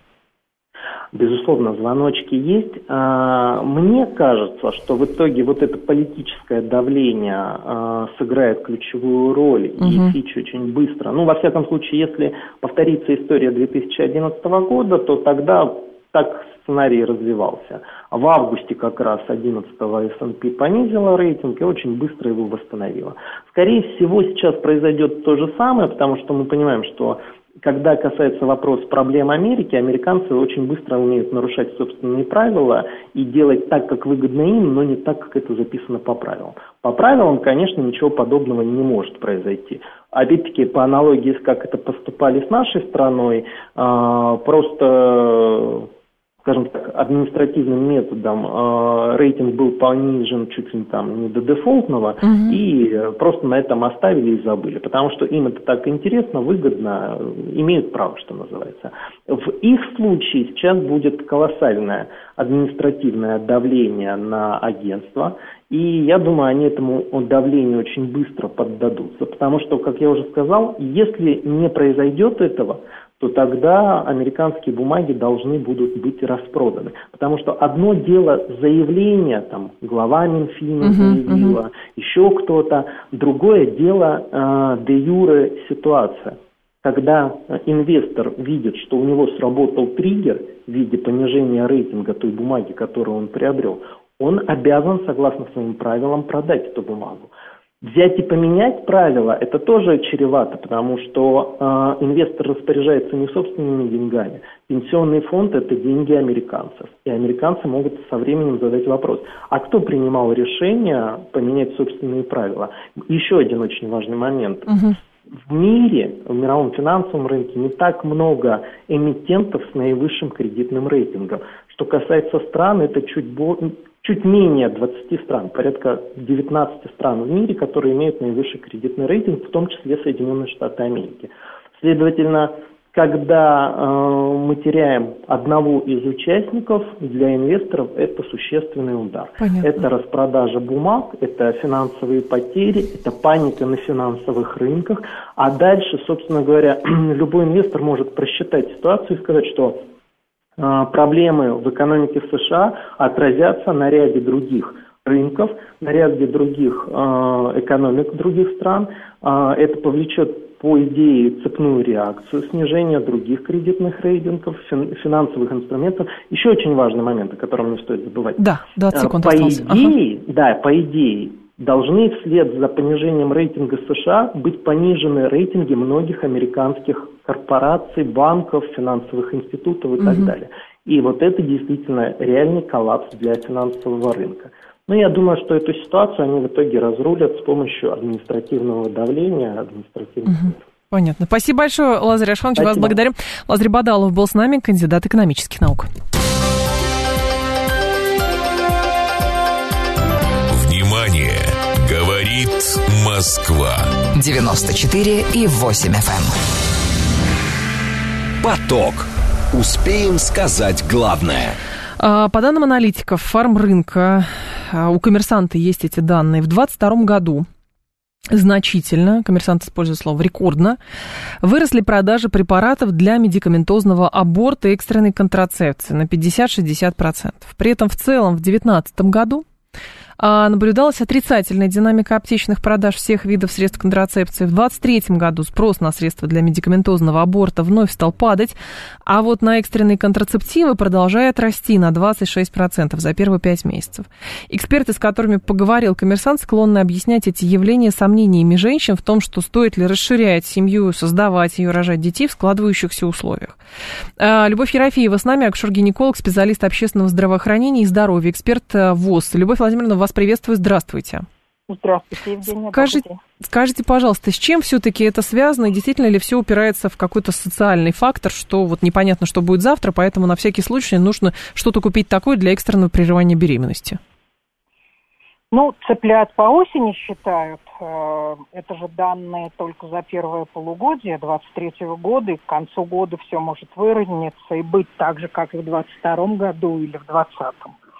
Speaker 6: Безусловно, звоночки есть. А, мне кажется, что в итоге вот это политическое давление а, сыграет ключевую роль, угу. и Фич очень быстро. Ну, во всяком случае, если повторится история 2011 года, то тогда так сценарий развивался. В августе как раз 11-го S&P понизила рейтинг и очень быстро его восстановила. Скорее всего, сейчас произойдет то же самое, потому что мы понимаем, что когда касается вопроса проблем Америки, американцы очень быстро умеют нарушать собственные правила и делать так, как выгодно им, но не так, как это записано по правилам. По правилам, конечно, ничего подобного не может произойти. Опять-таки, по аналогии с как это поступали с нашей страной, а, просто скажем так, административным методом э, рейтинг был понижен чуть ли там не до дефолтного, угу. и просто на этом оставили и забыли, потому что им это так интересно, выгодно, имеют право, что называется. В их случае сейчас будет колоссальное административное давление на агентство, и я думаю, они этому давлению очень быстро поддадутся, потому что, как я уже сказал, если не произойдет этого, то тогда американские бумаги должны будут быть распроданы. Потому что одно дело заявление, там, глава Минфина uh-huh, заявила, uh-huh. еще кто-то, другое дело э, де юре ситуация. Когда инвестор видит, что у него сработал триггер в виде понижения рейтинга той бумаги, которую он приобрел, он обязан, согласно своим правилам, продать эту бумагу. Взять и поменять правила – это тоже чревато, потому что э, инвестор распоряжается не собственными деньгами. Пенсионный фонд – это деньги американцев. И американцы могут со временем задать вопрос, а кто принимал решение поменять собственные правила? Еще один очень важный момент. Угу. В мире, в мировом финансовом рынке не так много эмитентов с наивысшим кредитным рейтингом. Что касается стран, это чуть, чуть менее 20 стран, порядка 19 стран в мире, которые имеют наивысший кредитный рейтинг, в том числе Соединенные Штаты Америки. Следовательно, когда э, мы теряем одного из участников, для инвесторов это существенный удар. Понятно. Это распродажа бумаг, это финансовые потери, это паника на финансовых рынках. А дальше, собственно говоря, любой инвестор может просчитать ситуацию и сказать, что проблемы в экономике США отразятся на ряде других рынков, на ряде других э, экономик других стран. Э, это повлечет по идее цепную реакцию, снижение других кредитных рейтингов, фин, финансовых инструментов. Еще очень важный момент, о котором не стоит забывать.
Speaker 2: Да, 20 секунд
Speaker 6: По осталось. идее, ага. да, по идее, должны вслед за понижением рейтинга США быть понижены рейтинги многих американских корпораций, банков, финансовых институтов и угу. так далее. И вот это действительно реальный коллапс для финансового рынка. Но я думаю, что эту ситуацию они в итоге разрулят с помощью административного давления, административных угу.
Speaker 2: Понятно. Спасибо большое, Лазарь Ашханович. Вас благодарим. Лазарь Бадалов был с нами, кандидат экономических наук.
Speaker 3: Москва.
Speaker 1: 94 и 8 FM. Эм. Поток. Успеем сказать главное.
Speaker 2: А, по данным аналитиков фармрынка, а, у коммерсанта есть эти данные, в 2022 году значительно, коммерсант использует слово рекордно, выросли продажи препаратов для медикаментозного аборта и экстренной контрацепции на 50-60%. При этом в целом в 2019 году наблюдалась отрицательная динамика аптечных продаж всех видов средств контрацепции. В 2023 году спрос на средства для медикаментозного аборта вновь стал падать, а вот на экстренные контрацептивы продолжает расти на 26% за первые 5 месяцев. Эксперты, с которыми поговорил коммерсант, склонны объяснять эти явления сомнениями женщин в том, что стоит ли расширять семью, создавать ее, рожать детей в складывающихся условиях. А, Любовь Ерофеева с нами, акушер-гинеколог, специалист общественного здравоохранения и здоровья, эксперт э, ВОЗ. Любовь Владимировна, вас приветствую. Здравствуйте.
Speaker 7: Здравствуйте, Евгения.
Speaker 2: Скажите, скажите, пожалуйста, с чем все-таки это связано? И действительно ли все упирается в какой-то социальный фактор, что вот непонятно, что будет завтра, поэтому на всякий случай нужно что-то купить такое для экстренного прерывания беременности?
Speaker 7: Ну, цыплят по осени считают. Э, это же данные только за первое полугодие 23 года, и к концу года все может выровняться и быть так же, как и в 22 году или в 2020.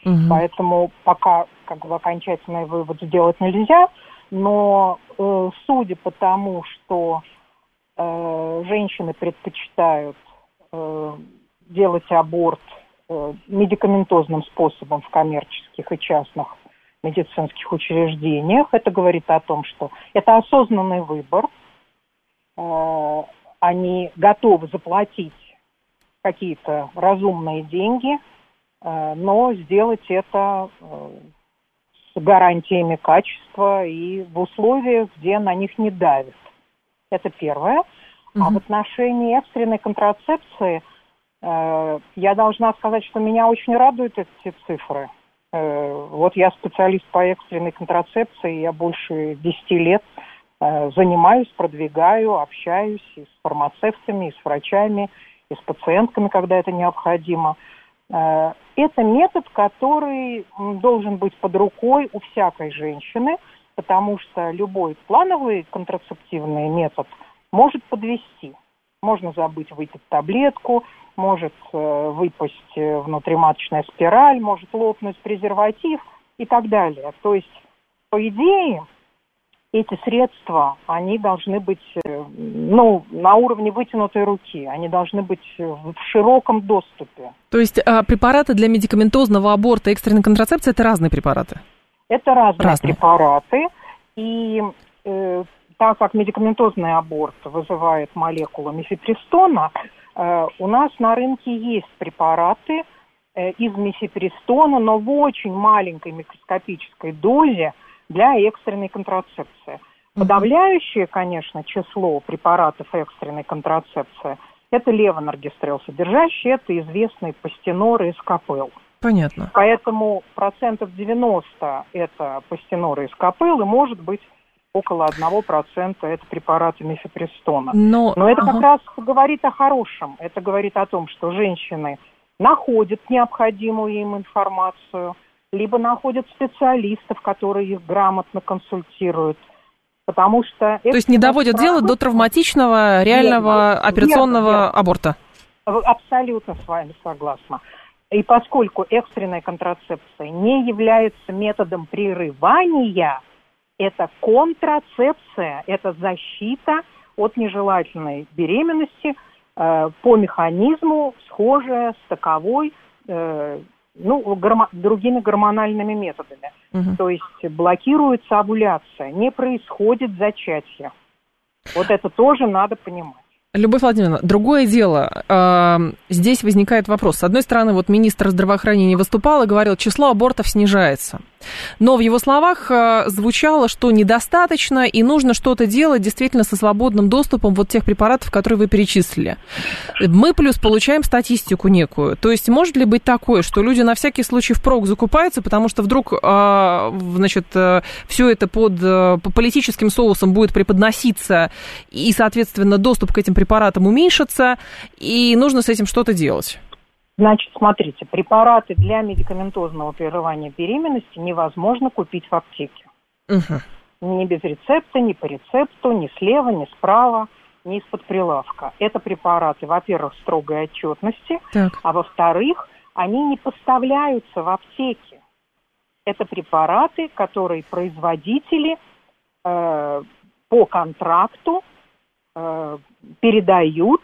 Speaker 7: Угу. Поэтому пока как бы окончательный вывод сделать нельзя, но э, судя по тому, что э, женщины предпочитают э, делать аборт э, медикаментозным способом в коммерческих и частных медицинских учреждениях, это говорит о том, что это осознанный выбор, э, они готовы заплатить какие-то разумные деньги – но сделать это э, с гарантиями качества и в условиях, где на них не давят. Это первое. Угу. А в отношении экстренной контрацепции э, я должна сказать, что меня очень радуют эти цифры. Вот я специалист по экстренной контрацепции, я больше 10 лет занимаюсь, продвигаю, общаюсь и с фармацевтами, и с врачами, и с пациентками, когда это необходимо. Э, это метод, который должен быть под рукой у всякой женщины, потому что любой плановый контрацептивный метод может подвести. Можно забыть выпить таблетку, может э, выпасть э, внутриматочная спираль, может лопнуть презерватив и так далее. То есть, по идее, эти средства, они должны быть э, ну, на уровне вытянутой руки, они должны быть в широком доступе.
Speaker 2: То есть а, препараты для медикаментозного аборта и экстренной контрацепции – это разные препараты?
Speaker 7: Это разные, разные. препараты. И э, так как медикаментозный аборт вызывает молекулу мифепристона, э, у нас на рынке есть препараты э, из мифепристона, но в очень маленькой микроскопической дозе – для экстренной контрацепции. Подавляющее, конечно, число препаратов экстренной контрацепции – это левоноргистрел содержащий, это известный пастенор и скопел.
Speaker 2: Понятно.
Speaker 7: Поэтому процентов 90 это пастенор и скопел, и может быть около 1% это препараты мифепристона. Но, Но это ага. как раз говорит о хорошем. Это говорит о том, что женщины находят необходимую им информацию – либо находят специалистов, которые их грамотно консультируют. Потому что...
Speaker 2: То есть не доводят дело до травматичного, реального верно, операционного верно, верно. аборта?
Speaker 7: Абсолютно с вами согласна. И поскольку экстренная контрацепция не является методом прерывания, это контрацепция, это защита от нежелательной беременности э, по механизму, схожая с таковой э, ну, гормо- другими гормональными методами. Угу. То есть блокируется овуляция, не происходит зачатие. Вот это тоже надо понимать.
Speaker 2: Любовь Владимировна, другое дело. Здесь возникает вопрос. С одной стороны, вот министр здравоохранения выступал и говорил, число абортов снижается. Но в его словах э, звучало, что недостаточно и нужно что-то делать действительно со свободным доступом вот тех препаратов, которые вы перечислили. Мы плюс получаем статистику некую. То есть может ли быть такое, что люди на всякий случай впрок закупаются, потому что вдруг, э, значит, э, все это под по политическим соусом будет преподноситься, и, соответственно, доступ к этим препаратам уменьшится, и нужно с этим что-то делать?
Speaker 7: Значит, смотрите, препараты для медикаментозного прерывания беременности невозможно купить в аптеке. Угу. Ни без рецепта, ни по рецепту, ни слева, ни справа, ни из-под прилавка. Это препараты, во-первых, строгой отчетности, так. а во-вторых, они не поставляются в аптеке. Это препараты, которые производители э, по контракту э, передают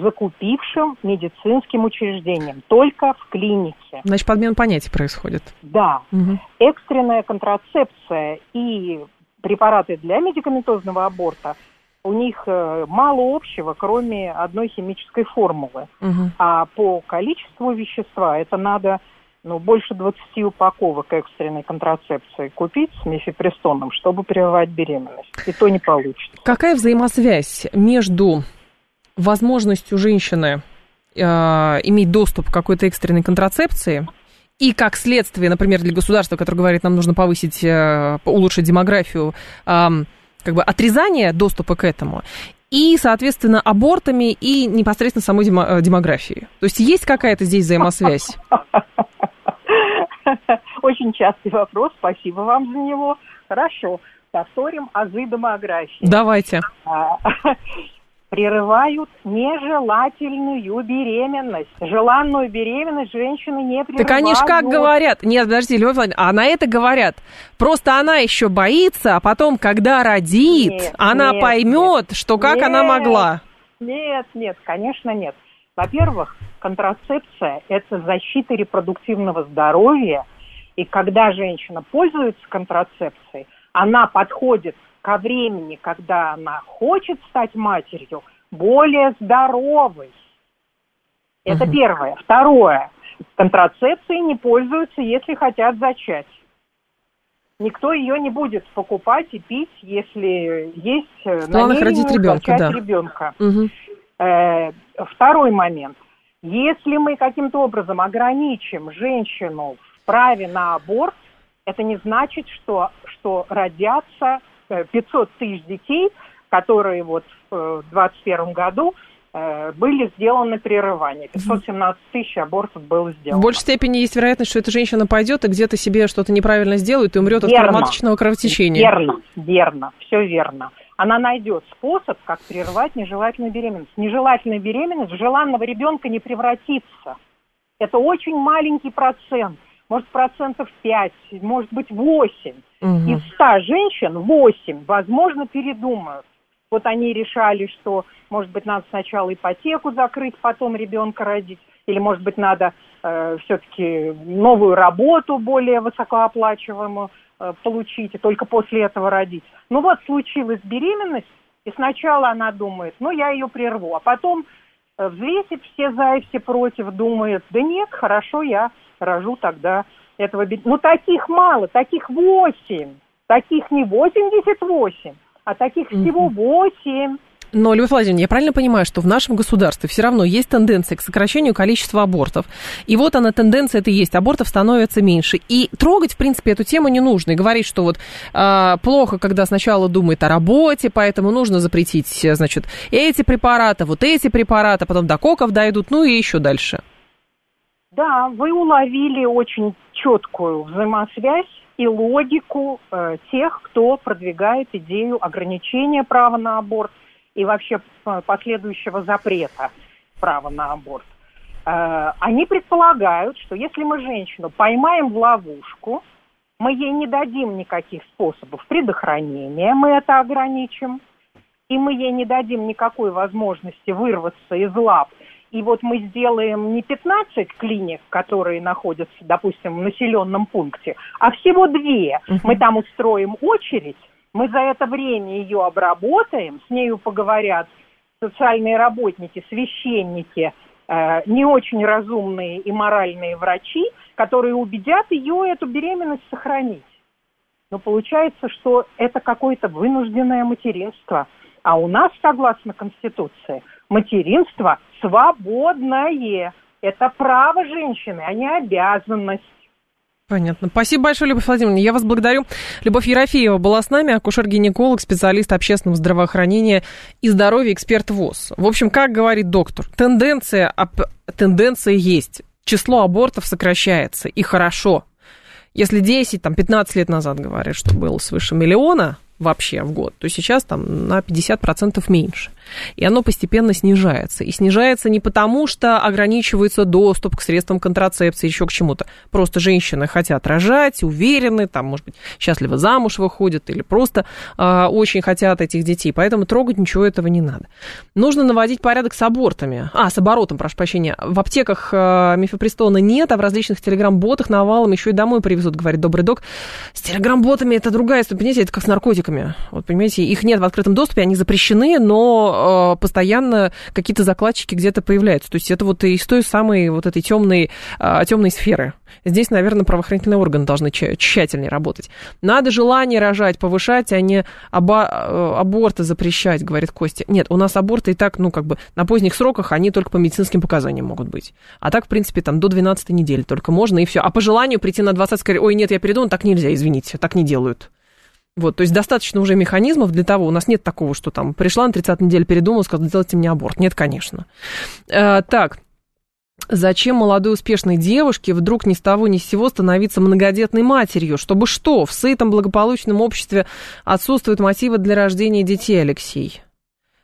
Speaker 7: закупившим медицинским учреждением, только в клинике.
Speaker 2: Значит, подмен понятий происходит.
Speaker 7: Да. Угу. Экстренная контрацепция и препараты для медикаментозного аборта у них э, мало общего, кроме одной химической формулы. Угу. А по количеству вещества это надо ну, больше 20 упаковок экстренной контрацепции купить с мифепрестоном, чтобы прерывать беременность. И то не получится.
Speaker 2: Какая взаимосвязь между возможностью женщины э, иметь доступ к какой-то экстренной контрацепции, и как следствие, например, для государства, которое говорит, нам нужно повысить, э, улучшить демографию, э, как бы отрезание доступа к этому, и, соответственно, абортами и непосредственно самой демо- демографией. То есть есть какая-то здесь взаимосвязь?
Speaker 7: Очень частый вопрос, спасибо вам за него. Хорошо, повторим азы демографии.
Speaker 2: Давайте.
Speaker 7: Прерывают нежелательную беременность. Желанную беременность женщины не прерывают.
Speaker 2: Так они же как говорят? Нет, подожди, Владимировна, а на это говорят. Просто она еще боится, а потом, когда родит, нет, она нет, поймет, нет. что как нет, она могла.
Speaker 7: Нет, нет, конечно нет. Во-первых, контрацепция – это защита репродуктивного здоровья, и когда женщина пользуется контрацепцией, она подходит ко времени, когда она хочет стать матерью, более здоровой. Это угу. первое. Второе. Контрацепцией не пользуются, если хотят зачать. Никто ее не будет покупать и пить, если есть
Speaker 2: в намерение родить ребенка,
Speaker 7: да. ребенка. Угу. Э, второй момент. Если мы каким-то образом ограничим женщину в праве на аборт, это не значит, что, что родятся 500 тысяч детей, которые вот в 2021 году э, э, были сделаны прерывания. 517 тысяч абортов было сделано.
Speaker 2: В большей степени есть вероятность, что эта женщина пойдет и где-то себе что-то неправильно сделает и умрет от
Speaker 7: Верно.
Speaker 2: травматочного кровотечения.
Speaker 7: Верно, верно, все верно. Она найдет способ, как прервать нежелательную беременность. Нежелательная беременность в желанного ребенка не превратится. Это очень маленький процент. Может, процентов 5, может быть, 8.
Speaker 2: Мгм.
Speaker 7: Из 100 женщин 8, возможно, передумают. Вот они решали, что, может быть, надо сначала ипотеку закрыть, потом ребенка родить. Или, может быть, надо э, все-таки новую работу более высокооплачиваемую э, получить, и только после этого родить. Ну вот случилась беременность, и сначала она думает, ну я ее прерву, а потом взвесит все за и все против, думает, да нет, хорошо, я рожу тогда этого бе- Ну таких мало, таких восемь, таких не 88, а таких всего восемь.
Speaker 2: Но, Любовь Владимировна, я правильно понимаю, что в нашем государстве все равно есть тенденция к сокращению количества абортов. И вот она, тенденция это есть. Абортов становится меньше. И трогать, в принципе, эту тему не нужно. И говорить, что вот а, плохо, когда сначала думает о работе, поэтому нужно запретить, э, значит, эти препараты, вот эти препараты, потом до коков дойдут, ну и еще дальше.
Speaker 7: Да, вы уловили очень четкую взаимосвязь и логику э, тех, кто продвигает идею ограничения права на аборт и вообще э, последующего запрета права на аборт. Э, они предполагают, что если мы женщину поймаем в ловушку, мы ей не дадим никаких способов предохранения, мы это ограничим, и мы ей не дадим никакой возможности вырваться из лап. И вот мы сделаем не 15 клиник, которые находятся, допустим, в населенном пункте, а всего две. Мы там устроим очередь, мы за это время ее обработаем, с нею поговорят социальные работники, священники, э, не очень разумные и моральные врачи, которые убедят ее эту беременность сохранить. Но получается, что это какое-то вынужденное материнство. А у нас, согласно Конституции, материнство свободное. Это право женщины, а не обязанность.
Speaker 2: Понятно. Спасибо большое, Любовь Владимировна. Я вас благодарю. Любовь Ерофеева была с нами, акушер-гинеколог, специалист общественного здравоохранения и здоровья, эксперт ВОЗ. В общем, как говорит доктор, тенденция, тенденция есть. Число абортов сокращается, и хорошо. Если 10, там, 15 лет назад говорят, что было свыше миллиона вообще в год, то сейчас там на 50% меньше. И оно постепенно снижается. И снижается не потому, что ограничивается доступ к средствам контрацепции, еще к чему-то. Просто женщины хотят рожать, уверены, там, может быть, счастливо замуж выходят или просто э, очень хотят этих детей. Поэтому трогать ничего этого не надо. Нужно наводить порядок с абортами. А, с оборотом, прошу прощения. В аптеках э, мифопрестона нет, а в различных телеграм-ботах навалом еще и домой привезут, говорит добрый док. С телеграм-ботами это другая история. Это как с наркотиками. Вот, понимаете, их нет в открытом доступе, они запрещены, но э, постоянно какие-то закладчики где-то появляются. То есть это вот из той самой вот этой темной, э, темной сферы. Здесь, наверное, правоохранительные органы должны тщательнее работать. Надо желание рожать повышать, а не оба, э, аборты запрещать, говорит Костя. Нет, у нас аборты и так, ну, как бы на поздних сроках они только по медицинским показаниям могут быть. А так, в принципе, там до 12 недели только можно, и все. А по желанию прийти на 20 сказать, ой, нет, я передумал, так нельзя, извините, так не делают. Вот, то есть достаточно уже механизмов для того, у нас нет такого, что там пришла на 30 неделю, передумала, сказала, сделайте мне аборт. Нет, конечно. Э, так, Зачем молодой успешной девушке вдруг ни с того ни с сего становиться многодетной матерью? Чтобы что? В сытом благополучном обществе отсутствуют мотивы для рождения детей, Алексей.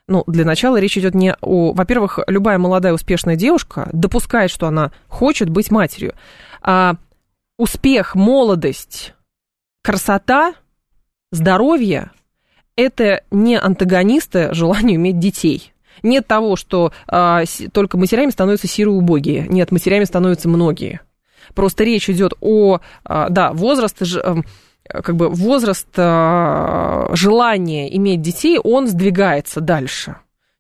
Speaker 2: Ну, для начала речь идет не о... Во-первых, любая молодая успешная девушка допускает, что она хочет быть матерью. А успех, молодость, красота, здоровье – это не антагонисты желанию иметь детей – нет того, что а, с, только матерями становятся сирые убогие. Нет, матерями становятся многие. Просто речь идет о, а, да, возраст, как бы возраст а, желания иметь детей, он сдвигается дальше.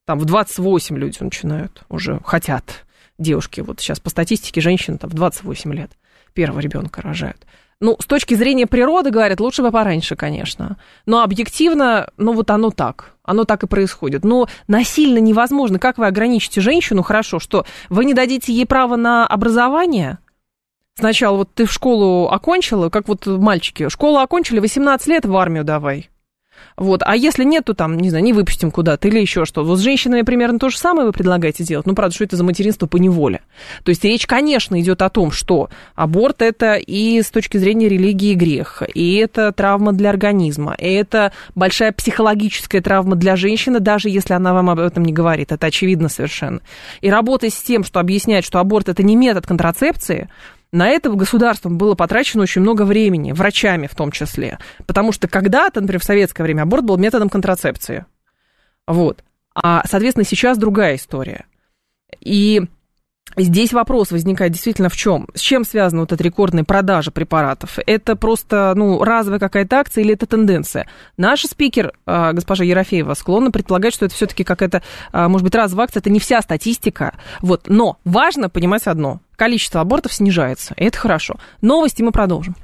Speaker 2: Там в 28 люди начинают уже, хотят девушки. Вот сейчас по статистике женщины там в 28 лет первого ребенка рожают. Ну, с точки зрения природы, говорят, лучше бы пораньше, конечно. Но объективно, ну, вот оно так. Оно так и происходит. Но насильно невозможно. Как вы ограничите женщину? Хорошо, что вы не дадите ей право на образование? Сначала вот ты в школу окончила, как вот мальчики. Школу окончили, 18 лет в армию давай. Вот. А если нет, то там, не знаю, не выпустим куда-то или еще что. Вот с женщинами примерно то же самое вы предлагаете делать. Ну, правда, что это за материнство по неволе? То есть речь, конечно, идет о том, что аборт это и с точки зрения религии грех, и это травма для организма, и это большая психологическая травма для женщины, даже если она вам об этом не говорит. Это очевидно совершенно. И работая с тем, что объясняет, что аборт это не метод контрацепции, на это государством было потрачено очень много времени, врачами в том числе. Потому что когда-то, например, в советское время аборт был методом контрацепции. Вот. А, соответственно, сейчас другая история. И Здесь вопрос возникает действительно в чем? С чем связана вот эта рекордная продажа препаратов? Это просто ну, разовая какая-то акция или это тенденция? Наш спикер, а, госпожа Ерофеева, склонна предполагать, что это все-таки какая-то, а, может быть, разовая акция, это не вся статистика. Вот. Но важно понимать одно. Количество абортов снижается, и это хорошо. Новости мы продолжим.